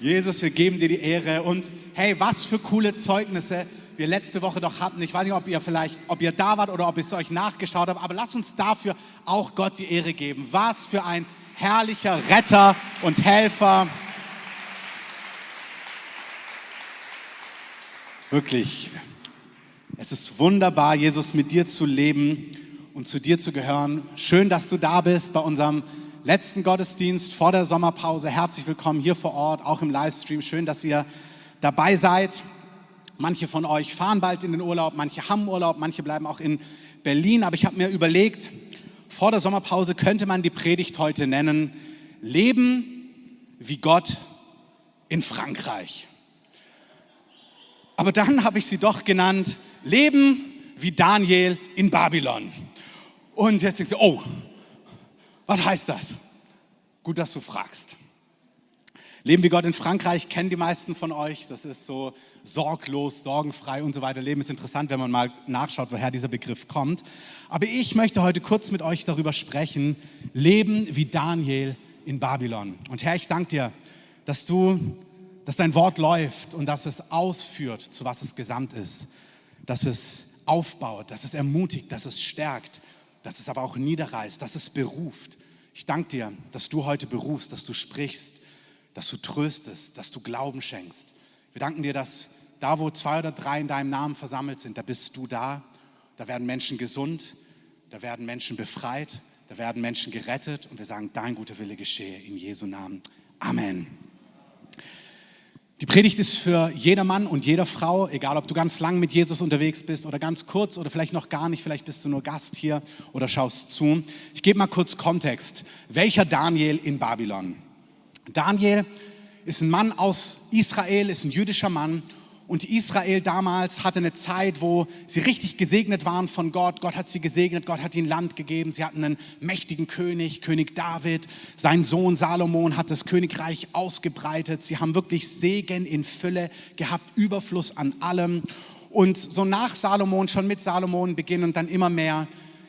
Jesus, wir geben dir die Ehre und hey, was für coole Zeugnisse wir letzte Woche doch hatten. Ich weiß nicht, ob ihr vielleicht, ob ihr da wart oder ob ich es euch nachgeschaut habt, aber lasst uns dafür auch Gott die Ehre geben. Was für ein herrlicher Retter und Helfer. Wirklich, es ist wunderbar, Jesus mit dir zu leben und zu dir zu gehören. Schön, dass du da bist bei unserem letzten Gottesdienst vor der Sommerpause. Herzlich willkommen hier vor Ort, auch im Livestream. Schön, dass ihr dabei seid. Manche von euch fahren bald in den Urlaub, manche haben Urlaub, manche bleiben auch in Berlin. Aber ich habe mir überlegt, vor der Sommerpause könnte man die Predigt heute nennen, Leben wie Gott in Frankreich. Aber dann habe ich sie doch genannt, Leben wie Daniel in Babylon. Und jetzt denkst du, oh, was heißt das? Gut, dass du fragst. Leben wie Gott in Frankreich kennen die meisten von euch. Das ist so sorglos, sorgenfrei und so weiter. Leben ist interessant, wenn man mal nachschaut, woher dieser Begriff kommt. Aber ich möchte heute kurz mit euch darüber sprechen. Leben wie Daniel in Babylon. Und Herr, ich danke dir, dass du, dass dein Wort läuft und dass es ausführt, zu was es gesamt ist. Dass es aufbaut, dass es ermutigt, dass es stärkt, dass es aber auch niederreißt, dass es beruft. Ich danke dir, dass du heute berufst, dass du sprichst dass du tröstest, dass du Glauben schenkst. Wir danken dir, dass da, wo zwei oder drei in deinem Namen versammelt sind, da bist du da. Da werden Menschen gesund, da werden Menschen befreit, da werden Menschen gerettet und wir sagen, dein guter Wille geschehe in Jesu Namen. Amen. Die Predigt ist für jeder Mann und jeder Frau, egal ob du ganz lang mit Jesus unterwegs bist oder ganz kurz oder vielleicht noch gar nicht, vielleicht bist du nur Gast hier oder schaust zu. Ich gebe mal kurz Kontext. Welcher Daniel in Babylon? Daniel ist ein Mann aus Israel, ist ein jüdischer Mann. Und Israel damals hatte eine Zeit, wo sie richtig gesegnet waren von Gott. Gott hat sie gesegnet, Gott hat ihnen Land gegeben. Sie hatten einen mächtigen König, König David. Sein Sohn Salomon hat das Königreich ausgebreitet. Sie haben wirklich Segen in Fülle gehabt, Überfluss an allem. Und so nach Salomon, schon mit Salomon beginnen dann immer mehr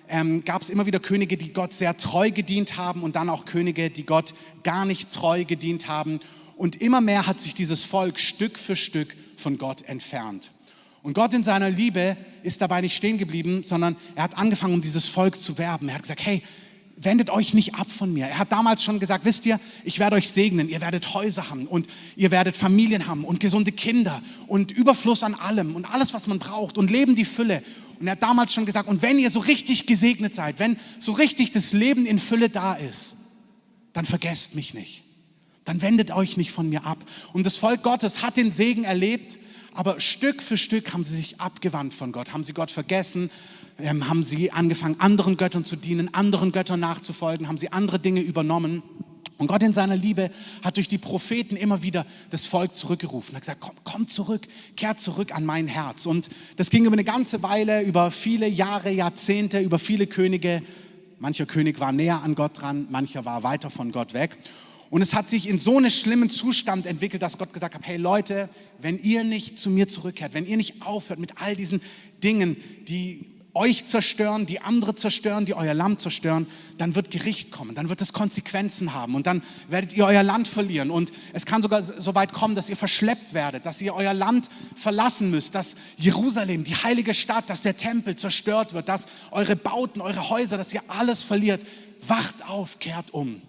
ähm, gab es immer wieder Könige, die Gott sehr treu gedient haben und dann auch Könige, die Gott gar nicht treu gedient haben. Und immer mehr hat sich dieses Volk Stück für Stück von Gott entfernt. Und Gott in seiner Liebe ist dabei nicht stehen geblieben, sondern er hat angefangen, um dieses Volk zu werben. Er hat gesagt, hey, wendet euch nicht ab von mir. Er hat damals schon gesagt, wisst ihr, ich werde euch segnen, ihr werdet Häuser haben und ihr werdet Familien haben und gesunde Kinder und Überfluss an allem und alles, was man braucht und Leben die Fülle. Und er hat damals schon gesagt, und wenn ihr so richtig gesegnet seid, wenn so richtig das Leben in Fülle da ist, dann vergesst mich nicht. Dann wendet euch nicht von mir ab. Und das Volk Gottes hat den Segen erlebt, aber Stück für Stück haben sie sich abgewandt von Gott, haben sie Gott vergessen, ähm, haben sie angefangen, anderen Göttern zu dienen, anderen Göttern nachzufolgen, haben sie andere Dinge übernommen. Und Gott in seiner Liebe hat durch die Propheten immer wieder das Volk zurückgerufen, hat gesagt, komm, komm zurück, kehrt zurück an mein Herz. Und das ging über eine ganze Weile, über viele Jahre, Jahrzehnte, über viele Könige. Mancher König war näher an Gott dran, mancher war weiter von Gott weg. Und es hat sich in so einen schlimmen Zustand entwickelt, dass Gott gesagt hat, hey Leute, wenn ihr nicht zu mir zurückkehrt, wenn ihr nicht aufhört mit all diesen Dingen, die euch zerstören, die andere zerstören, die euer Land zerstören, dann wird Gericht kommen, dann wird es Konsequenzen haben und dann werdet ihr euer Land verlieren und es kann sogar so weit kommen, dass ihr verschleppt werdet, dass ihr euer Land verlassen müsst, dass Jerusalem, die heilige Stadt, dass der Tempel zerstört wird, dass eure Bauten, eure Häuser, dass ihr alles verliert. Wacht auf, kehrt um.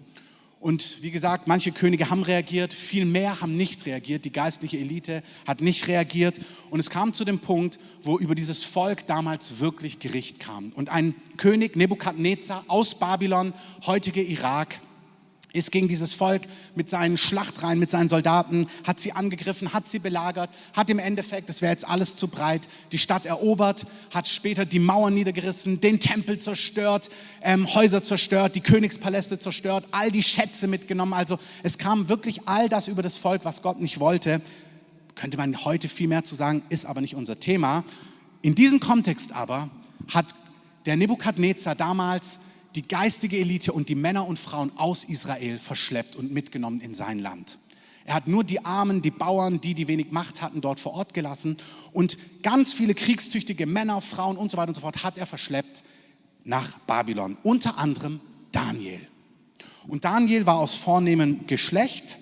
Und wie gesagt, manche Könige haben reagiert, viel mehr haben nicht reagiert. Die geistliche Elite hat nicht reagiert. Und es kam zu dem Punkt, wo über dieses Volk damals wirklich Gericht kam. Und ein König, Nebukadnezar aus Babylon, heutige Irak, ist gegen dieses Volk mit seinen Schlachtreihen, mit seinen Soldaten, hat sie angegriffen, hat sie belagert, hat im Endeffekt, das wäre jetzt alles zu breit, die Stadt erobert, hat später die Mauern niedergerissen, den Tempel zerstört, ähm, Häuser zerstört, die Königspaläste zerstört, all die Schätze mitgenommen. Also es kam wirklich all das über das Volk, was Gott nicht wollte. Könnte man heute viel mehr zu sagen, ist aber nicht unser Thema. In diesem Kontext aber hat der Nebukadnezar damals die geistige Elite und die Männer und Frauen aus Israel verschleppt und mitgenommen in sein Land. Er hat nur die Armen, die Bauern, die, die wenig Macht hatten, dort vor Ort gelassen. Und ganz viele kriegstüchtige Männer, Frauen und so weiter und so fort hat er verschleppt nach Babylon. Unter anderem Daniel. Und Daniel war aus vornehmem Geschlecht.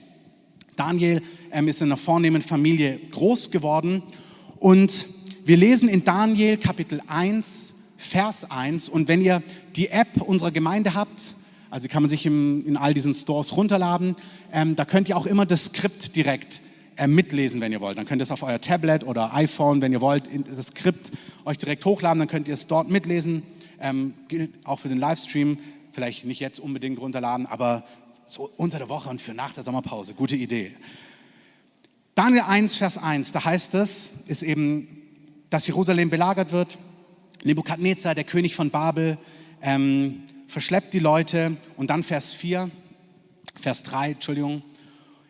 Daniel ähm, ist in einer vornehmen Familie groß geworden und wir lesen in Daniel Kapitel 1, Vers 1 und wenn ihr die App unserer Gemeinde habt, also kann man sich im, in all diesen Stores runterladen, ähm, da könnt ihr auch immer das Skript direkt äh, mitlesen, wenn ihr wollt. Dann könnt ihr es auf euer Tablet oder iPhone, wenn ihr wollt, das Skript euch direkt hochladen, dann könnt ihr es dort mitlesen. Ähm, gilt auch für den Livestream, vielleicht nicht jetzt unbedingt runterladen, aber so unter der Woche und für nach der Sommerpause. Gute Idee. Daniel 1, Vers 1, da heißt es, ist eben, dass Jerusalem belagert wird. Nebukadnezar, der König von Babel, ähm, verschleppt die Leute. Und dann Vers 4, Vers 3, Entschuldigung.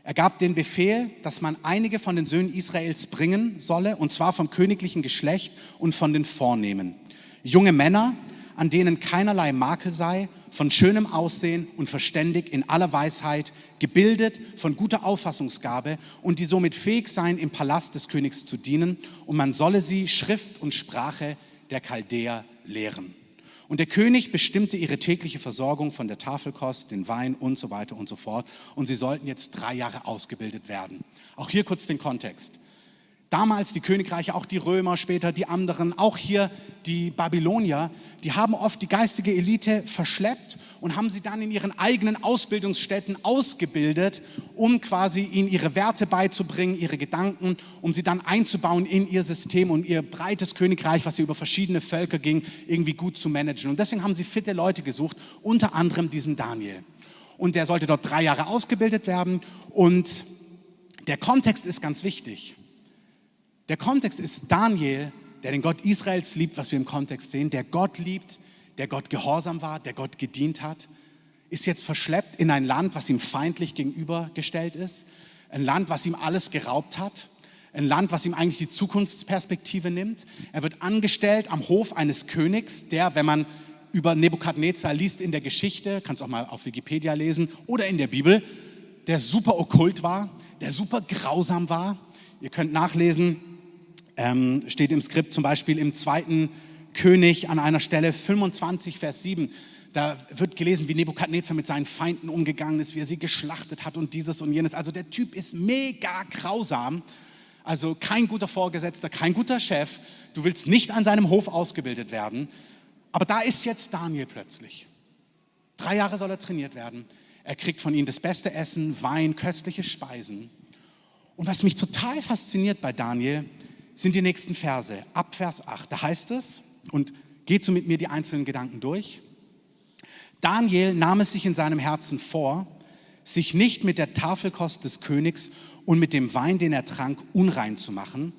Er gab den Befehl, dass man einige von den Söhnen Israels bringen solle, und zwar vom königlichen Geschlecht und von den Vornehmen. Junge Männer, an denen keinerlei Makel sei, von schönem Aussehen und verständig in aller Weisheit, gebildet, von guter Auffassungsgabe und die somit fähig seien, im Palast des Königs zu dienen, und man solle sie Schrift und Sprache der Chaldäer lehren. Und der König bestimmte ihre tägliche Versorgung von der Tafelkost, den Wein und so weiter und so fort. Und sie sollten jetzt drei Jahre ausgebildet werden. Auch hier kurz den Kontext. Damals die Königreiche, auch die Römer, später die anderen, auch hier die Babylonier, die haben oft die geistige Elite verschleppt und haben sie dann in ihren eigenen Ausbildungsstätten ausgebildet, um quasi ihnen ihre Werte beizubringen, ihre Gedanken, um sie dann einzubauen in ihr System und ihr breites Königreich, was sie über verschiedene Völker ging, irgendwie gut zu managen. Und deswegen haben sie fitte Leute gesucht, unter anderem diesen Daniel. Und der sollte dort drei Jahre ausgebildet werden. Und der Kontext ist ganz wichtig. Der Kontext ist Daniel, der den Gott Israels liebt, was wir im Kontext sehen, der Gott liebt, der Gott gehorsam war, der Gott gedient hat, ist jetzt verschleppt in ein Land, was ihm feindlich gegenübergestellt ist, ein Land, was ihm alles geraubt hat, ein Land, was ihm eigentlich die Zukunftsperspektive nimmt. Er wird angestellt am Hof eines Königs, der, wenn man über Nebukadnezar liest in der Geschichte, kannst auch mal auf Wikipedia lesen oder in der Bibel, der super okkult war, der super grausam war. Ihr könnt nachlesen, ähm, steht im Skript zum Beispiel im zweiten König an einer Stelle 25, Vers 7. Da wird gelesen, wie Nebukadnezar mit seinen Feinden umgegangen ist, wie er sie geschlachtet hat und dieses und jenes. Also der Typ ist mega grausam. Also kein guter Vorgesetzter, kein guter Chef. Du willst nicht an seinem Hof ausgebildet werden. Aber da ist jetzt Daniel plötzlich. Drei Jahre soll er trainiert werden. Er kriegt von ihnen das beste Essen, Wein, köstliche Speisen. Und was mich total fasziniert bei Daniel, sind die nächsten Verse. Ab Vers 8, da heißt es, und geht so mit mir die einzelnen Gedanken durch. Daniel nahm es sich in seinem Herzen vor, sich nicht mit der Tafelkost des Königs und mit dem Wein, den er trank, unrein zu machen.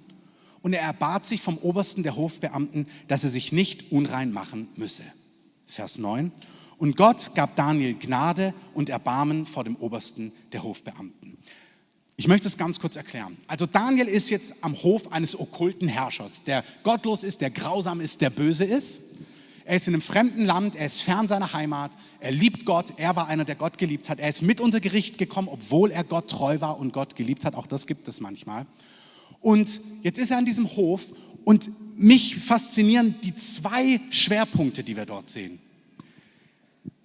Und er erbat sich vom Obersten der Hofbeamten, dass er sich nicht unrein machen müsse. Vers 9. Und Gott gab Daniel Gnade und Erbarmen vor dem Obersten der Hofbeamten. Ich möchte es ganz kurz erklären. Also Daniel ist jetzt am Hof eines okkulten Herrschers, der gottlos ist, der grausam ist, der böse ist. Er ist in einem fremden Land, er ist fern seiner Heimat, er liebt Gott, er war einer, der Gott geliebt hat. Er ist mit unter Gericht gekommen, obwohl er Gott treu war und Gott geliebt hat. Auch das gibt es manchmal. Und jetzt ist er an diesem Hof und mich faszinieren die zwei Schwerpunkte, die wir dort sehen.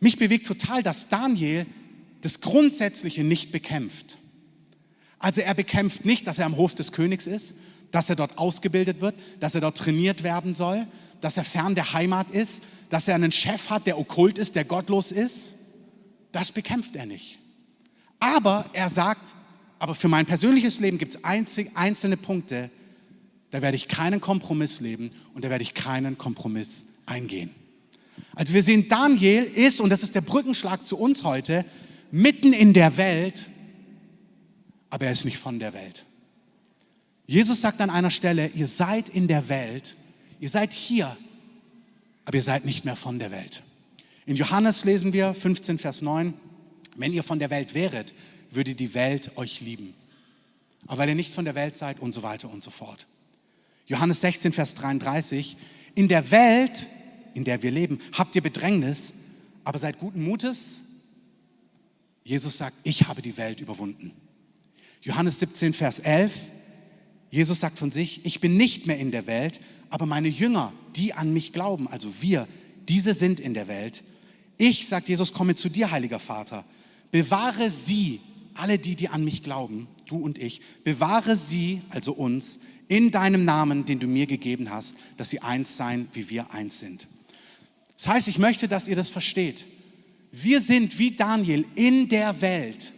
Mich bewegt total, dass Daniel das Grundsätzliche nicht bekämpft. Also er bekämpft nicht, dass er am Hof des Königs ist, dass er dort ausgebildet wird, dass er dort trainiert werden soll, dass er fern der Heimat ist, dass er einen Chef hat, der okkult ist, der gottlos ist. Das bekämpft er nicht. Aber er sagt, aber für mein persönliches Leben gibt es einzelne Punkte, da werde ich keinen Kompromiss leben und da werde ich keinen Kompromiss eingehen. Also wir sehen, Daniel ist, und das ist der Brückenschlag zu uns heute, mitten in der Welt aber er ist nicht von der Welt. Jesus sagt an einer Stelle, ihr seid in der Welt, ihr seid hier, aber ihr seid nicht mehr von der Welt. In Johannes lesen wir 15, Vers 9, wenn ihr von der Welt wäret, würde die Welt euch lieben. Aber weil ihr nicht von der Welt seid und so weiter und so fort. Johannes 16, Vers 33, in der Welt, in der wir leben, habt ihr Bedrängnis, aber seid guten Mutes. Jesus sagt, ich habe die Welt überwunden. Johannes 17, Vers 11. Jesus sagt von sich, ich bin nicht mehr in der Welt, aber meine Jünger, die an mich glauben, also wir, diese sind in der Welt. Ich, sagt Jesus, komme zu dir, heiliger Vater, bewahre sie alle die, die an mich glauben, du und ich, bewahre sie, also uns, in deinem Namen, den du mir gegeben hast, dass sie eins seien, wie wir eins sind. Das heißt, ich möchte, dass ihr das versteht. Wir sind wie Daniel in der Welt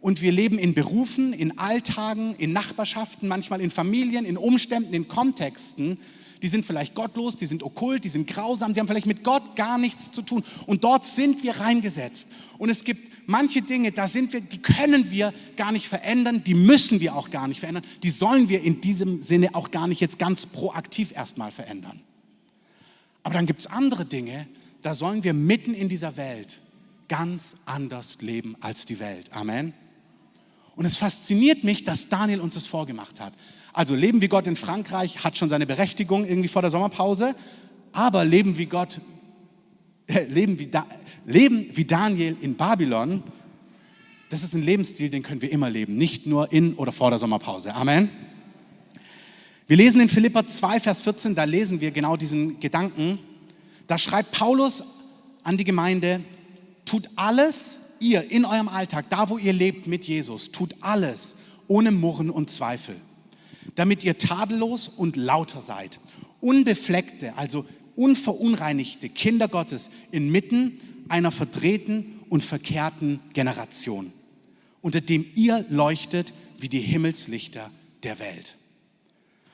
und wir leben in Berufen, in Alltagen, in Nachbarschaften, manchmal in Familien, in Umständen, in Kontexten, die sind vielleicht gottlos, die sind okkult, die sind grausam, sie haben vielleicht mit Gott gar nichts zu tun. Und dort sind wir reingesetzt. Und es gibt manche Dinge, da sind wir, die können wir gar nicht verändern, die müssen wir auch gar nicht verändern, die sollen wir in diesem Sinne auch gar nicht jetzt ganz proaktiv erstmal verändern. Aber dann gibt es andere Dinge, da sollen wir mitten in dieser Welt ganz anders leben als die Welt. Amen. Und es fasziniert mich, dass Daniel uns das vorgemacht hat. Also Leben wie Gott in Frankreich hat schon seine Berechtigung irgendwie vor der Sommerpause, aber Leben wie Gott, äh, Leben, wie da, Leben wie Daniel in Babylon, das ist ein Lebensstil, den können wir immer leben, nicht nur in oder vor der Sommerpause. Amen. Wir lesen in Philippa 2, Vers 14, da lesen wir genau diesen Gedanken. Da schreibt Paulus an die Gemeinde, tut alles, ihr in eurem Alltag, da wo ihr lebt mit Jesus, tut alles ohne Murren und Zweifel damit ihr tadellos und lauter seid, unbefleckte, also unverunreinigte Kinder Gottes inmitten einer verdrehten und verkehrten Generation, unter dem ihr leuchtet wie die Himmelslichter der Welt.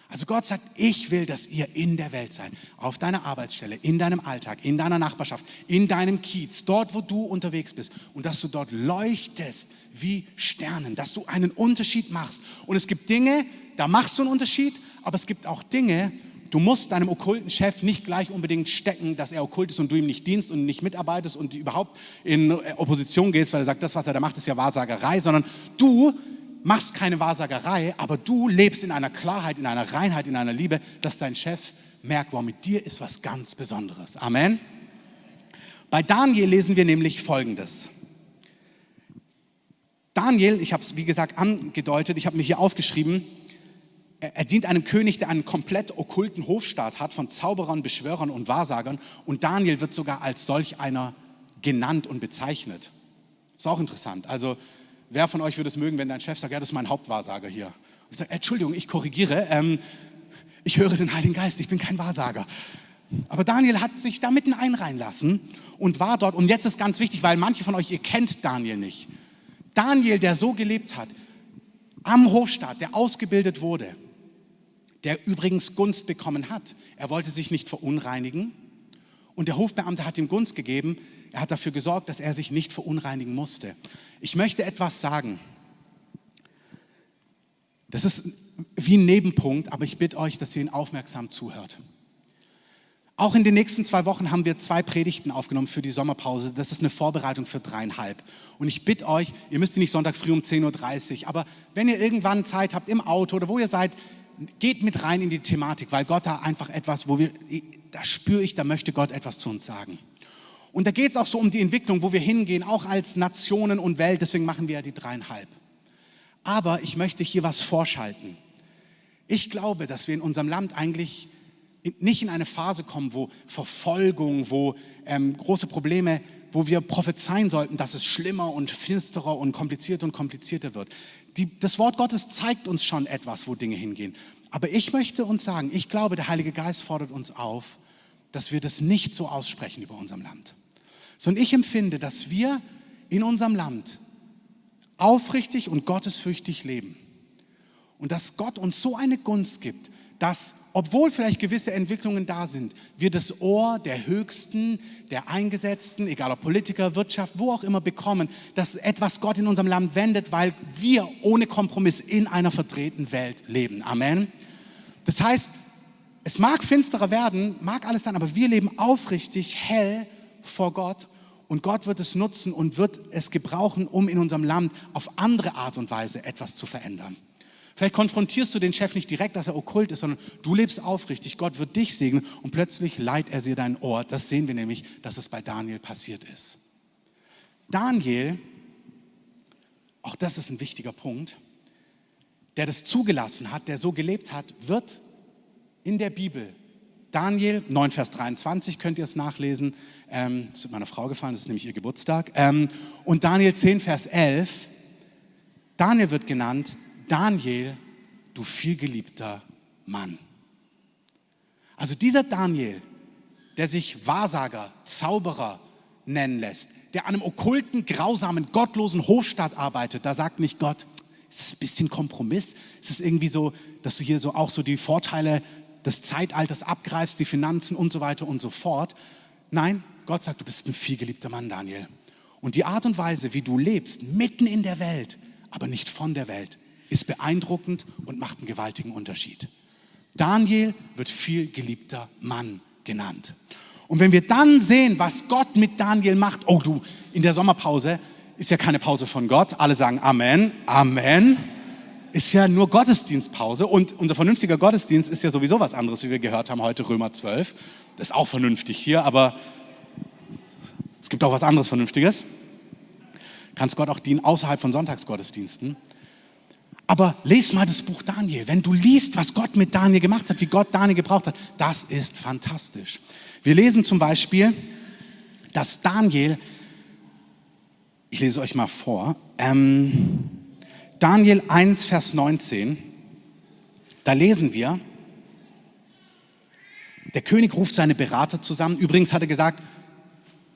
Also Gott sagt, ich will, dass ihr in der Welt seid, auf deiner Arbeitsstelle, in deinem Alltag, in deiner Nachbarschaft, in deinem Kiez, dort, wo du unterwegs bist und dass du dort leuchtest wie Sternen, dass du einen Unterschied machst. Und es gibt Dinge, da machst du einen Unterschied, aber es gibt auch Dinge, du musst deinem okkulten Chef nicht gleich unbedingt stecken, dass er okkult ist und du ihm nicht dienst und nicht mitarbeitest und überhaupt in Opposition gehst, weil er sagt, das, was er da macht, ist ja Wahrsagerei, sondern du machst keine Wahrsagerei, aber du lebst in einer Klarheit, in einer Reinheit, in einer Liebe, dass dein Chef merkt, wow, mit dir ist was ganz Besonderes. Amen. Bei Daniel lesen wir nämlich Folgendes. Daniel, ich habe es wie gesagt angedeutet, ich habe mir hier aufgeschrieben, er, dient einem König, der einen komplett okkulten Hofstaat hat von Zauberern, Beschwörern und Wahrsagern. Und Daniel wird sogar als solch einer genannt und bezeichnet. Ist auch interessant. Also, wer von euch würde es mögen, wenn dein Chef sagt, ja, das ist mein Hauptwahrsager hier? Und ich sage, Entschuldigung, ich korrigiere. Ähm, ich höre den Heiligen Geist, ich bin kein Wahrsager. Aber Daniel hat sich da mitten einreihen lassen und war dort. Und jetzt ist ganz wichtig, weil manche von euch, ihr kennt Daniel nicht. Daniel, der so gelebt hat, am Hofstaat, der ausgebildet wurde, der übrigens Gunst bekommen hat. Er wollte sich nicht verunreinigen und der Hofbeamte hat ihm Gunst gegeben. Er hat dafür gesorgt, dass er sich nicht verunreinigen musste. Ich möchte etwas sagen. Das ist wie ein Nebenpunkt, aber ich bitte euch, dass ihr ihn aufmerksam zuhört. Auch in den nächsten zwei Wochen haben wir zwei Predigten aufgenommen für die Sommerpause. Das ist eine Vorbereitung für dreieinhalb. Und ich bitte euch, ihr müsst nicht Sonntag früh um 10.30 Uhr, aber wenn ihr irgendwann Zeit habt im Auto oder wo ihr seid, geht mit rein in die Thematik, weil Gott da einfach etwas, wo wir, da spüre ich, da möchte Gott etwas zu uns sagen. Und da geht es auch so um die Entwicklung, wo wir hingehen, auch als Nationen und Welt, deswegen machen wir ja die dreieinhalb. Aber ich möchte hier was vorschalten. Ich glaube, dass wir in unserem Land eigentlich nicht in eine Phase kommen, wo Verfolgung, wo ähm, große Probleme, wo wir prophezeien sollten, dass es schlimmer und finsterer und komplizierter und komplizierter wird die, das Wort Gottes zeigt uns schon etwas, wo Dinge hingehen. Aber ich möchte uns sagen, ich glaube, der Heilige Geist fordert uns auf, dass wir das nicht so aussprechen über unserem Land. Sondern ich empfinde, dass wir in unserem Land aufrichtig und gottesfürchtig leben. Und dass Gott uns so eine Gunst gibt, dass obwohl vielleicht gewisse Entwicklungen da sind, wir das Ohr der Höchsten, der Eingesetzten, egal ob Politiker, Wirtschaft, wo auch immer bekommen, dass etwas Gott in unserem Land wendet, weil wir ohne Kompromiss in einer verdrehten Welt leben. Amen. Das heißt, es mag finsterer werden, mag alles sein, aber wir leben aufrichtig, hell vor Gott und Gott wird es nutzen und wird es gebrauchen, um in unserem Land auf andere Art und Weise etwas zu verändern. Vielleicht konfrontierst du den Chef nicht direkt, dass er okkult ist, sondern du lebst aufrichtig. Gott wird dich segnen und plötzlich leiht er dir dein Ohr. Das sehen wir nämlich, dass es bei Daniel passiert ist. Daniel, auch das ist ein wichtiger Punkt, der das zugelassen hat, der so gelebt hat, wird in der Bibel, Daniel 9, Vers 23, könnt ihr es nachlesen, ähm, das ist meiner Frau gefallen, das ist nämlich ihr Geburtstag, ähm, und Daniel 10, Vers 11, Daniel wird genannt, Daniel, du vielgeliebter Mann. Also dieser Daniel, der sich Wahrsager, Zauberer nennen lässt, der an einem okkulten, grausamen, gottlosen Hofstaat arbeitet, da sagt nicht Gott, ist es ein bisschen Kompromiss? Ist es irgendwie so, dass du hier so auch so die Vorteile des Zeitalters abgreifst, die Finanzen und so weiter und so fort? Nein, Gott sagt, du bist ein vielgeliebter Mann, Daniel. Und die Art und Weise, wie du lebst, mitten in der Welt, aber nicht von der Welt, ist beeindruckend und macht einen gewaltigen Unterschied. Daniel wird viel geliebter Mann genannt. Und wenn wir dann sehen, was Gott mit Daniel macht, oh du, in der Sommerpause ist ja keine Pause von Gott, alle sagen Amen, Amen, ist ja nur Gottesdienstpause und unser vernünftiger Gottesdienst ist ja sowieso was anderes, wie wir gehört haben heute, Römer 12. Das ist auch vernünftig hier, aber es gibt auch was anderes Vernünftiges. Kannst Gott auch dienen außerhalb von Sonntagsgottesdiensten. Aber les mal das Buch Daniel. Wenn du liest, was Gott mit Daniel gemacht hat, wie Gott Daniel gebraucht hat, das ist fantastisch. Wir lesen zum Beispiel, dass Daniel, ich lese euch mal vor, ähm, Daniel 1, Vers 19, da lesen wir, der König ruft seine Berater zusammen. Übrigens hat er gesagt,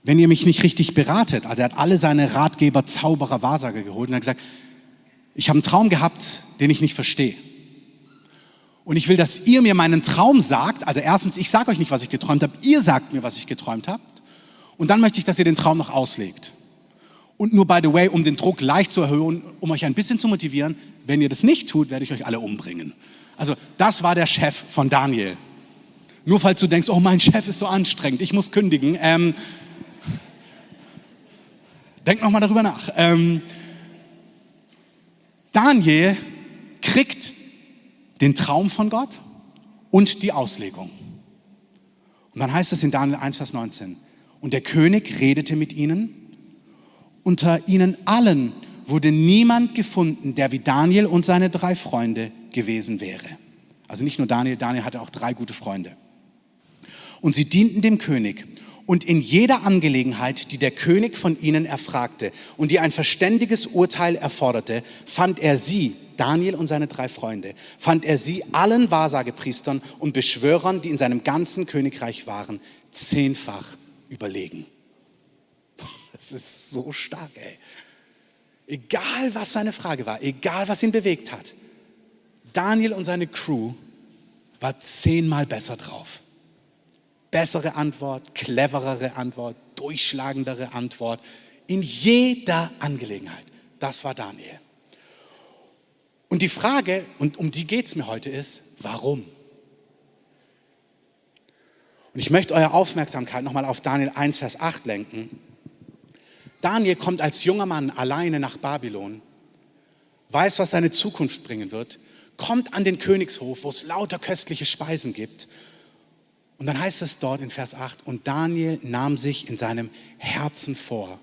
wenn ihr mich nicht richtig beratet, also er hat alle seine Ratgeber, Zauberer, Wahrsager geholt und hat gesagt, ich habe einen Traum gehabt, den ich nicht verstehe. Und ich will, dass ihr mir meinen Traum sagt. Also erstens, ich sage euch nicht, was ich geträumt habe, ihr sagt mir, was ich geträumt habe. Und dann möchte ich, dass ihr den Traum noch auslegt. Und nur, by the way, um den Druck leicht zu erhöhen, um euch ein bisschen zu motivieren, wenn ihr das nicht tut, werde ich euch alle umbringen. Also das war der Chef von Daniel. Nur falls du denkst, oh, mein Chef ist so anstrengend, ich muss kündigen. Ähm, denk nochmal darüber nach. Ähm, Daniel kriegt den Traum von Gott und die Auslegung. Und dann heißt es in Daniel 1, Vers 19, und der König redete mit ihnen. Unter ihnen allen wurde niemand gefunden, der wie Daniel und seine drei Freunde gewesen wäre. Also nicht nur Daniel, Daniel hatte auch drei gute Freunde. Und sie dienten dem König. Und in jeder Angelegenheit, die der König von ihnen erfragte und die ein verständiges Urteil erforderte, fand er sie, Daniel und seine drei Freunde, fand er sie allen Wahrsagepriestern und Beschwörern, die in seinem ganzen Königreich waren, zehnfach überlegen. Das ist so stark, ey. Egal, was seine Frage war, egal, was ihn bewegt hat, Daniel und seine Crew war zehnmal besser drauf bessere Antwort, cleverere Antwort, durchschlagendere Antwort in jeder Angelegenheit. Das war Daniel. Und die Frage, und um die geht es mir heute, ist, warum? Und ich möchte eure Aufmerksamkeit nochmal auf Daniel 1, Vers 8 lenken. Daniel kommt als junger Mann alleine nach Babylon, weiß, was seine Zukunft bringen wird, kommt an den Königshof, wo es lauter köstliche Speisen gibt und dann heißt es dort in Vers 8, und Daniel nahm sich in seinem Herzen vor,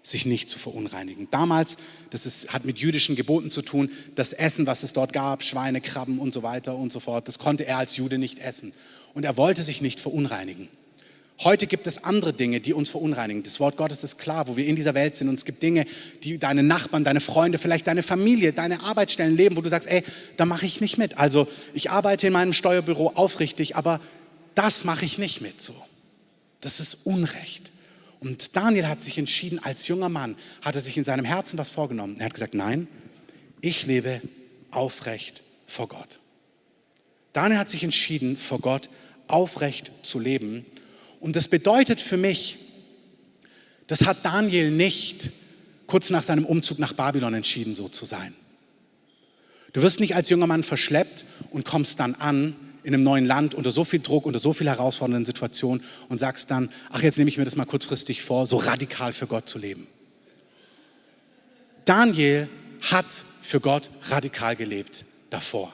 sich nicht zu verunreinigen. Damals, das ist, hat mit jüdischen Geboten zu tun, das Essen, was es dort gab, Schweine, Krabben und so weiter und so fort, das konnte er als Jude nicht essen. Und er wollte sich nicht verunreinigen. Heute gibt es andere Dinge, die uns verunreinigen. Das Wort Gottes ist klar, wo wir in dieser Welt sind. Und es gibt Dinge, die deine Nachbarn, deine Freunde, vielleicht deine Familie, deine Arbeitsstellen leben, wo du sagst, ey, da mache ich nicht mit. Also ich arbeite in meinem Steuerbüro aufrichtig, aber das mache ich nicht mit so. Das ist Unrecht. Und Daniel hat sich entschieden, als junger Mann, hat er sich in seinem Herzen was vorgenommen. Er hat gesagt, nein, ich lebe aufrecht vor Gott. Daniel hat sich entschieden, vor Gott aufrecht zu leben. Und das bedeutet für mich, das hat Daniel nicht kurz nach seinem Umzug nach Babylon entschieden, so zu sein. Du wirst nicht als junger Mann verschleppt und kommst dann an in einem neuen Land unter so viel Druck, unter so viel herausfordernden Situationen und sagst dann, ach, jetzt nehme ich mir das mal kurzfristig vor, so radikal für Gott zu leben. Daniel hat für Gott radikal gelebt davor.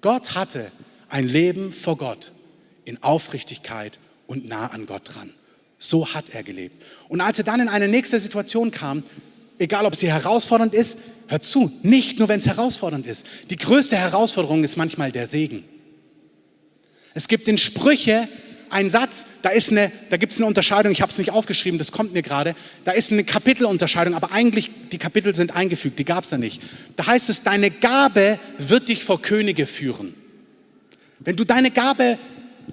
Gott hatte ein Leben vor Gott in Aufrichtigkeit und nah an Gott dran. So hat er gelebt. Und als er dann in eine nächste Situation kam, egal ob sie herausfordernd ist, hört zu, nicht nur wenn es herausfordernd ist. Die größte Herausforderung ist manchmal der Segen. Es gibt in Sprüche ein Satz, da da gibt es eine Unterscheidung, ich habe es nicht aufgeschrieben, das kommt mir gerade, da ist eine Kapitelunterscheidung, aber eigentlich die Kapitel sind eingefügt, die gab es ja nicht. Da heißt es, deine Gabe wird dich vor Könige führen. Wenn du deine Gabe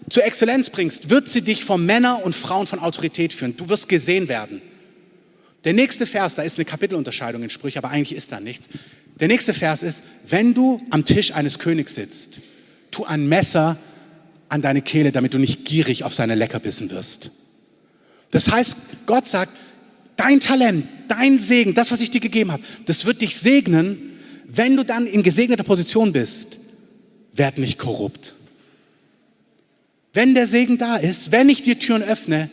zur Exzellenz bringst, wird sie dich vor Männer und Frauen von Autorität führen. Du wirst gesehen werden. Der nächste Vers, da ist eine Kapitelunterscheidung in Sprüche, aber eigentlich ist da nichts. Der nächste Vers ist, wenn du am Tisch eines Königs sitzt, tu ein Messer an deine Kehle, damit du nicht gierig auf seine Leckerbissen wirst. Das heißt, Gott sagt, dein Talent, dein Segen, das, was ich dir gegeben habe, das wird dich segnen. Wenn du dann in gesegneter Position bist, werd nicht korrupt. Wenn der Segen da ist, wenn ich dir Türen öffne,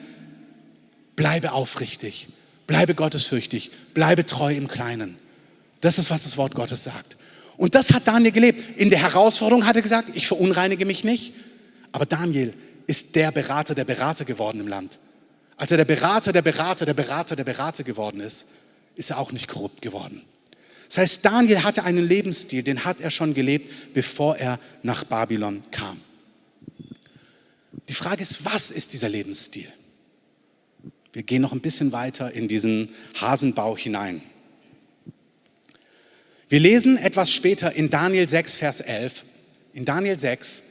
bleibe aufrichtig, bleibe gottesfürchtig, bleibe treu im Kleinen. Das ist, was das Wort Gottes sagt. Und das hat Daniel gelebt. In der Herausforderung hat er gesagt, ich verunreinige mich nicht. Aber Daniel ist der Berater der Berater geworden im Land. Als er der Berater der Berater der Berater der Berater geworden ist, ist er auch nicht korrupt geworden. Das heißt, Daniel hatte einen Lebensstil, den hat er schon gelebt, bevor er nach Babylon kam. Die Frage ist, was ist dieser Lebensstil? Wir gehen noch ein bisschen weiter in diesen Hasenbau hinein. Wir lesen etwas später in Daniel 6, Vers 11. In Daniel 6,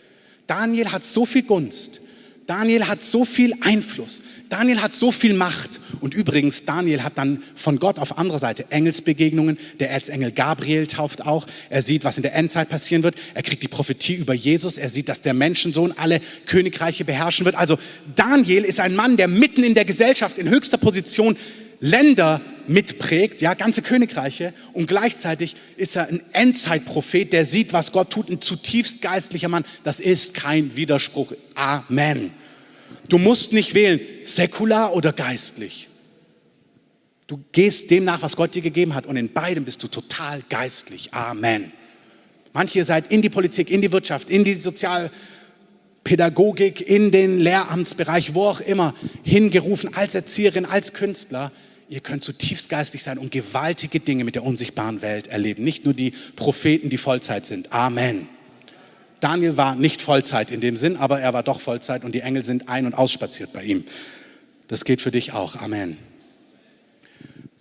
Daniel hat so viel Gunst, Daniel hat so viel Einfluss, Daniel hat so viel Macht. Und übrigens, Daniel hat dann von Gott auf anderer Seite Engelsbegegnungen. Der Erzengel Gabriel tauft auch. Er sieht, was in der Endzeit passieren wird. Er kriegt die Prophetie über Jesus. Er sieht, dass der Menschensohn alle Königreiche beherrschen wird. Also Daniel ist ein Mann, der mitten in der Gesellschaft in höchster Position Länder mitprägt, ja, ganze Königreiche. Und gleichzeitig ist er ein Endzeitprophet, der sieht, was Gott tut, ein zutiefst geistlicher Mann. Das ist kein Widerspruch. Amen. Du musst nicht wählen, säkular oder geistlich. Du gehst dem nach, was Gott dir gegeben hat. Und in beidem bist du total geistlich. Amen. Manche seid in die Politik, in die Wirtschaft, in die Sozialpädagogik, in den Lehramtsbereich, wo auch immer, hingerufen als Erzieherin, als Künstler ihr könnt zutiefst geistig sein und gewaltige Dinge mit der unsichtbaren Welt erleben. Nicht nur die Propheten, die Vollzeit sind. Amen. Daniel war nicht Vollzeit in dem Sinn, aber er war doch Vollzeit und die Engel sind ein- und ausspaziert bei ihm. Das geht für dich auch. Amen.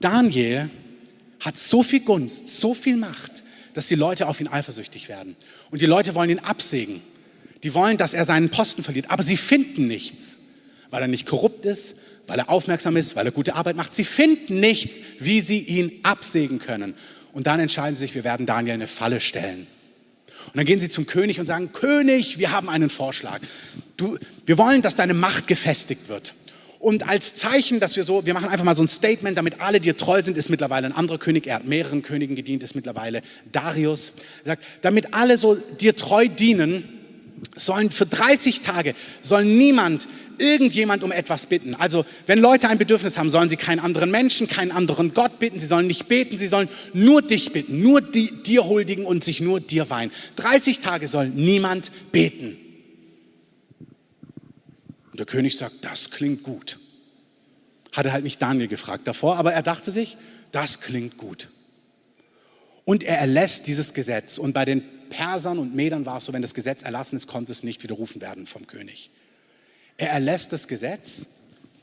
Daniel hat so viel Gunst, so viel Macht, dass die Leute auf ihn eifersüchtig werden. Und die Leute wollen ihn absägen. Die wollen, dass er seinen Posten verliert. Aber sie finden nichts, weil er nicht korrupt ist, weil er aufmerksam ist, weil er gute Arbeit macht. Sie finden nichts, wie sie ihn absägen können. Und dann entscheiden sie sich, wir werden Daniel eine Falle stellen. Und dann gehen sie zum König und sagen, König, wir haben einen Vorschlag. Du, wir wollen, dass deine Macht gefestigt wird. Und als Zeichen, dass wir so, wir machen einfach mal so ein Statement, damit alle dir treu sind, ist mittlerweile ein anderer König, er hat mehreren Königen gedient, ist mittlerweile Darius. Er sagt, damit alle so dir treu dienen, sollen für 30 Tage, soll niemand irgendjemand um etwas bitten. Also wenn Leute ein Bedürfnis haben, sollen sie keinen anderen Menschen, keinen anderen Gott bitten, sie sollen nicht beten, sie sollen nur dich bitten, nur die, dir huldigen und sich nur dir weihen. 30 Tage soll niemand beten. Und der König sagt, das klingt gut. Hatte halt nicht Daniel gefragt davor, aber er dachte sich, das klingt gut. Und er erlässt dieses Gesetz. Und bei den Persern und Medern war es so, wenn das Gesetz erlassen ist, konnte es nicht widerrufen werden vom König. Er erlässt das Gesetz,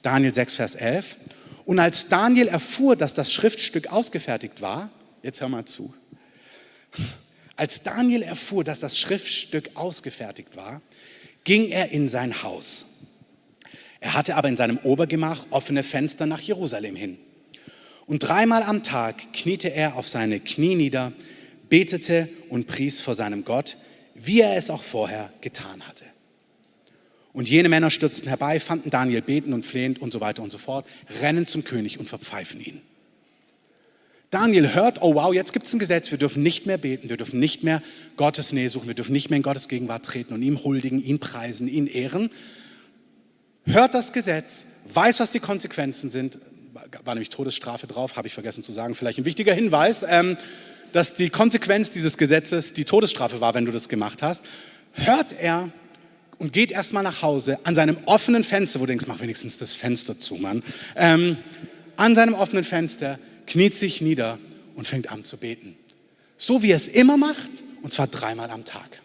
Daniel 6, Vers 11. Und als Daniel erfuhr, dass das Schriftstück ausgefertigt war, jetzt hör mal zu, als Daniel erfuhr, dass das Schriftstück ausgefertigt war, ging er in sein Haus. Er hatte aber in seinem Obergemach offene Fenster nach Jerusalem hin. Und dreimal am Tag kniete er auf seine Knie nieder, betete und pries vor seinem Gott, wie er es auch vorher getan hatte. Und jene Männer stürzten herbei, fanden Daniel beten und flehend und so weiter und so fort, rennen zum König und verpfeifen ihn. Daniel hört, oh wow, jetzt gibt es ein Gesetz, wir dürfen nicht mehr beten, wir dürfen nicht mehr Gottes Nähe suchen, wir dürfen nicht mehr in Gottes Gegenwart treten und ihm huldigen, ihn preisen, ihn ehren. Hört das Gesetz, weiß, was die Konsequenzen sind, war nämlich Todesstrafe drauf, habe ich vergessen zu sagen, vielleicht ein wichtiger Hinweis, ähm, dass die Konsequenz dieses Gesetzes die Todesstrafe war, wenn du das gemacht hast. Hört er und geht erstmal nach Hause an seinem offenen Fenster, wo du denkst, mach wenigstens das Fenster zu, Mann. Ähm, an seinem offenen Fenster kniet sich nieder und fängt an zu beten. So wie er es immer macht, und zwar dreimal am Tag.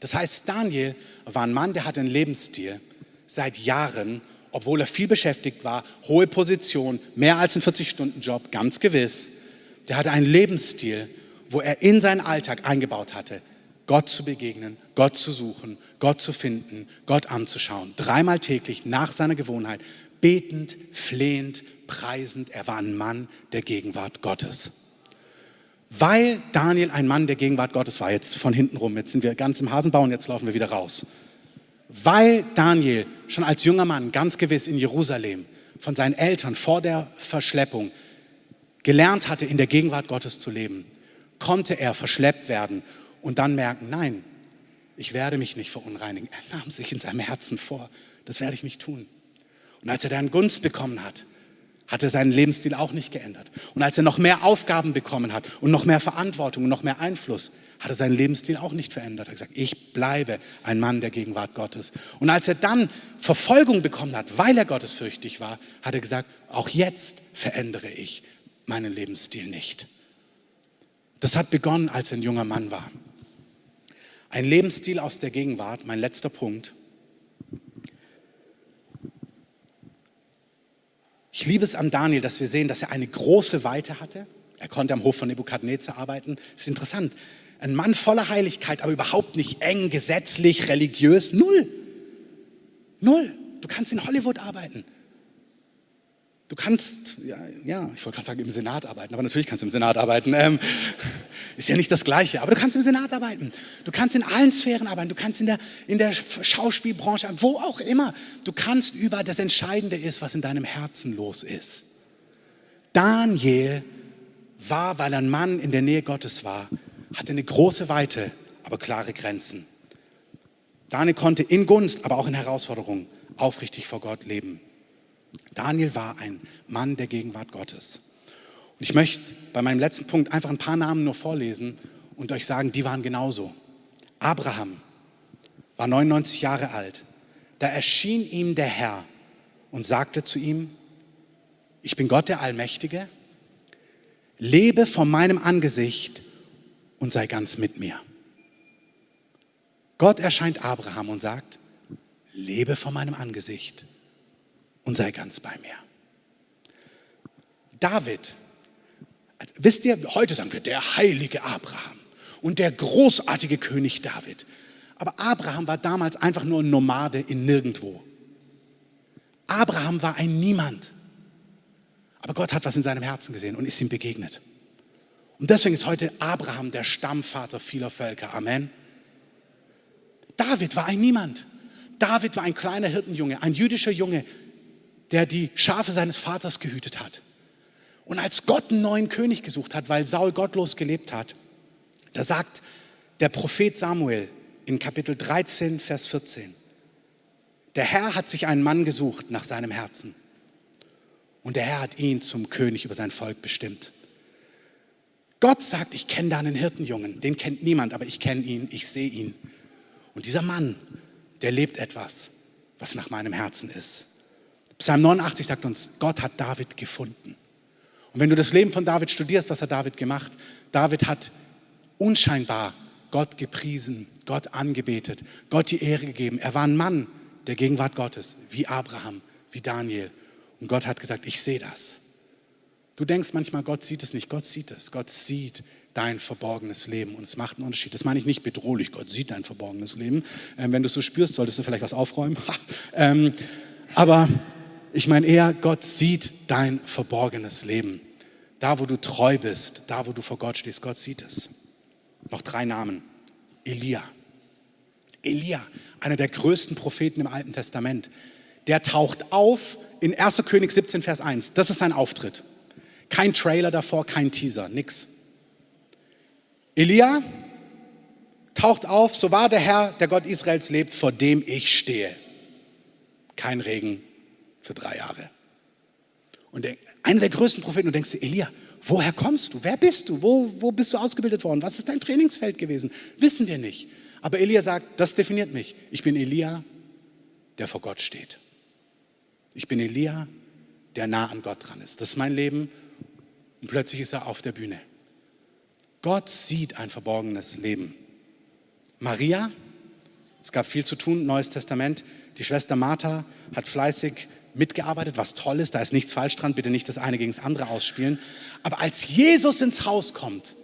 Das heißt, Daniel war ein Mann, der hatte einen Lebensstil seit Jahren, obwohl er viel beschäftigt war, hohe Position, mehr als ein 40-Stunden-Job, ganz gewiss. Der hatte einen Lebensstil, wo er in seinen Alltag eingebaut hatte, Gott zu begegnen, Gott zu suchen, Gott zu finden, Gott anzuschauen. Dreimal täglich nach seiner Gewohnheit, betend, flehend, preisend. Er war ein Mann der Gegenwart Gottes. Weil Daniel ein Mann der Gegenwart Gottes war, jetzt von hinten rum, jetzt sind wir ganz im Hasenbau und jetzt laufen wir wieder raus. Weil Daniel schon als junger Mann ganz gewiss in Jerusalem von seinen Eltern vor der Verschleppung gelernt hatte, in der Gegenwart Gottes zu leben, konnte er verschleppt werden und dann merken, nein, ich werde mich nicht verunreinigen. Er nahm sich in seinem Herzen vor, das werde ich nicht tun. Und als er dann Gunst bekommen hat, hat er seinen Lebensstil auch nicht geändert. Und als er noch mehr Aufgaben bekommen hat und noch mehr Verantwortung und noch mehr Einfluss, hat er seinen Lebensstil auch nicht verändert. Er hat gesagt, ich bleibe ein Mann der Gegenwart Gottes. Und als er dann Verfolgung bekommen hat, weil er gottesfürchtig war, hat er gesagt, auch jetzt verändere ich meinen Lebensstil nicht. Das hat begonnen, als er ein junger Mann war. Ein Lebensstil aus der Gegenwart, mein letzter Punkt, Ich liebe es an Daniel, dass wir sehen, dass er eine große Weite hatte. Er konnte am Hof von Nebukadnezar arbeiten. Das ist interessant. Ein Mann voller Heiligkeit, aber überhaupt nicht eng, gesetzlich, religiös. Null. Null. Du kannst in Hollywood arbeiten. Du kannst, ja, ja ich wollte gerade sagen, im Senat arbeiten, aber natürlich kannst du im Senat arbeiten. Ähm, ist ja nicht das Gleiche, aber du kannst im Senat arbeiten. Du kannst in allen Sphären arbeiten. Du kannst in der, in der Schauspielbranche, wo auch immer. Du kannst über das Entscheidende ist, was in deinem Herzen los ist. Daniel war, weil ein Mann in der Nähe Gottes war, hatte eine große Weite, aber klare Grenzen. Daniel konnte in Gunst, aber auch in Herausforderungen aufrichtig vor Gott leben. Daniel war ein Mann der Gegenwart Gottes. Und ich möchte bei meinem letzten Punkt einfach ein paar Namen nur vorlesen und euch sagen, die waren genauso. Abraham war 99 Jahre alt. Da erschien ihm der Herr und sagte zu ihm, ich bin Gott der Allmächtige, lebe vor meinem Angesicht und sei ganz mit mir. Gott erscheint Abraham und sagt, lebe vor meinem Angesicht und sei ganz bei mir. David, wisst ihr, heute sagen wir der heilige Abraham und der großartige König David. Aber Abraham war damals einfach nur ein Nomade in nirgendwo. Abraham war ein Niemand. Aber Gott hat was in seinem Herzen gesehen und ist ihm begegnet. Und deswegen ist heute Abraham der Stammvater vieler Völker. Amen. David war ein Niemand. David war ein kleiner Hirtenjunge, ein jüdischer Junge, der die Schafe seines Vaters gehütet hat. Und als Gott einen neuen König gesucht hat, weil Saul gottlos gelebt hat, da sagt der Prophet Samuel in Kapitel 13, Vers 14, der Herr hat sich einen Mann gesucht nach seinem Herzen. Und der Herr hat ihn zum König über sein Volk bestimmt. Gott sagt, ich kenne da einen Hirtenjungen, den kennt niemand, aber ich kenne ihn, ich sehe ihn. Und dieser Mann, der lebt etwas, was nach meinem Herzen ist. Psalm 89 sagt uns, Gott hat David gefunden. Und wenn du das Leben von David studierst, was hat David gemacht? David hat unscheinbar Gott gepriesen, Gott angebetet, Gott die Ehre gegeben. Er war ein Mann der Gegenwart Gottes, wie Abraham, wie Daniel. Und Gott hat gesagt, ich sehe das. Du denkst manchmal, Gott sieht es nicht. Gott sieht es. Gott sieht dein verborgenes Leben und es macht einen Unterschied. Das meine ich nicht bedrohlich. Gott sieht dein verborgenes Leben. Ähm, wenn du es so spürst, solltest du vielleicht was aufräumen. ähm, aber ich meine eher, Gott sieht dein verborgenes Leben. Da, wo du treu bist, da, wo du vor Gott stehst, Gott sieht es. Noch drei Namen. Elia. Elia, einer der größten Propheten im Alten Testament. Der taucht auf in 1. König 17, Vers 1. Das ist sein Auftritt. Kein Trailer davor, kein Teaser, nix. Elia taucht auf, so war der Herr, der Gott Israels lebt, vor dem ich stehe. Kein Regen, für drei Jahre. Und einer der größten Propheten, du denkst dir, Elia, woher kommst du? Wer bist du? Wo, wo bist du ausgebildet worden? Was ist dein Trainingsfeld gewesen? Wissen wir nicht. Aber Elia sagt, das definiert mich. Ich bin Elia, der vor Gott steht. Ich bin Elia, der nah an Gott dran ist. Das ist mein Leben. Und plötzlich ist er auf der Bühne. Gott sieht ein verborgenes Leben. Maria, Es gab viel zu tun, Neues Testament. Die Schwester Martha hat fleißig mitgearbeitet, was toll ist, da ist nichts falsch dran, bitte nicht das eine gegen das andere ausspielen. Aber als Jesus ins Haus kommt,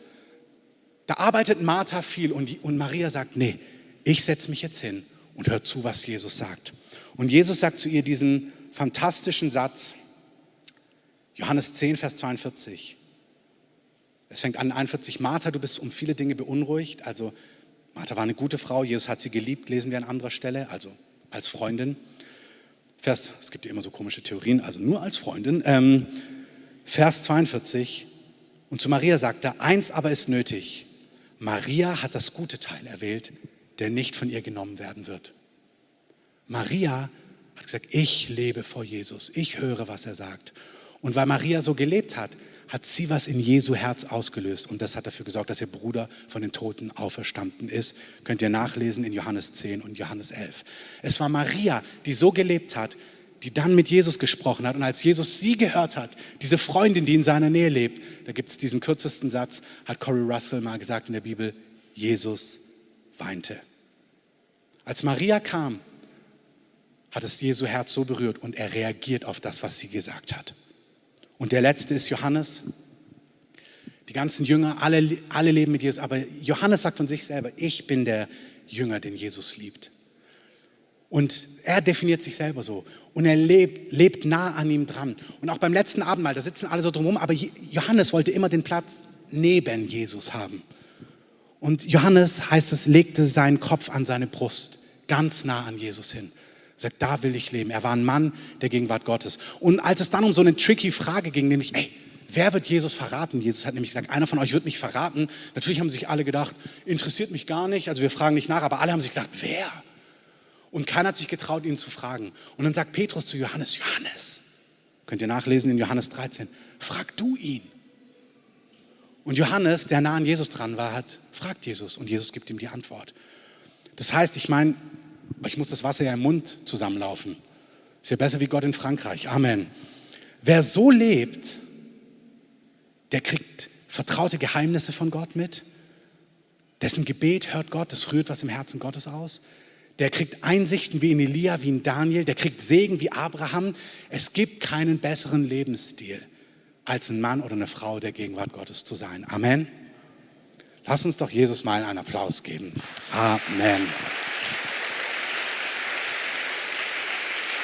da arbeitet Martha viel und, und Maria sagt, nee, ich setze mich jetzt hin und hör zu, was Jesus sagt. Und Jesus sagt zu ihr diesen fantastischen Satz, Johannes 10, Vers 42. Es fängt an 41, Martha, du bist um viele Dinge beunruhigt. Also Martha war eine gute Frau, Jesus hat sie geliebt, lesen wir an anderer Stelle, also als Freundin. Vers, es gibt ja immer so komische Theorien, also nur als Freundin. Ähm, Vers 42, und zu Maria sagt er, eins aber ist nötig. Maria hat das gute Teil erwählt, der nicht von ihr genommen werden wird. Maria hat gesagt, ich lebe vor Jesus, ich höre, was er sagt. Und weil Maria so gelebt hat, hat sie was in Jesu Herz ausgelöst. Und das hat dafür gesorgt, dass ihr Bruder von den Toten auferstanden ist. Könnt ihr nachlesen in Johannes 10 und Johannes 11. Es war Maria, die so gelebt hat, die dann mit Jesus gesprochen hat. Und als Jesus sie gehört hat, diese Freundin, die in seiner Nähe lebt, da gibt es diesen kürzesten Satz, hat Corey Russell mal gesagt in der Bibel, Jesus weinte. Als Maria kam, hat es Jesu Herz so berührt und er reagiert auf das, was sie gesagt hat. Und der letzte ist Johannes. Die ganzen Jünger, alle, alle leben mit Jesus, aber Johannes sagt von sich selber, ich bin der Jünger, den Jesus liebt. Und er definiert sich selber so. Und er lebt, lebt nah an ihm dran. Und auch beim letzten Abendmahl, da sitzen alle so drumherum, aber Johannes wollte immer den Platz neben Jesus haben. Und Johannes, heißt es, legte seinen Kopf an seine Brust, ganz nah an Jesus hin. Sagt, da will ich leben. Er war ein Mann der Gegenwart Gottes. Und als es dann um so eine tricky Frage ging, nämlich, ey, wer wird Jesus verraten? Jesus hat nämlich gesagt, einer von euch wird mich verraten. Natürlich haben sich alle gedacht, interessiert mich gar nicht. Also wir fragen nicht nach, aber alle haben sich gedacht, wer? Und keiner hat sich getraut, ihn zu fragen. Und dann sagt Petrus zu Johannes, Johannes, könnt ihr nachlesen in Johannes 13, frag du ihn. Und Johannes, der nah an Jesus dran war, hat, fragt Jesus und Jesus gibt ihm die Antwort. Das heißt, ich meine, ich muss das Wasser ja im Mund zusammenlaufen. Ist ja besser wie Gott in Frankreich. Amen. Wer so lebt, der kriegt vertraute Geheimnisse von Gott mit. Dessen Gebet hört Gott, das rührt was im Herzen Gottes aus. Der kriegt Einsichten wie in Elia, wie in Daniel, der kriegt Segen wie Abraham. Es gibt keinen besseren Lebensstil, als ein Mann oder eine Frau der Gegenwart Gottes zu sein. Amen. Lass uns doch Jesus mal einen Applaus geben. Amen.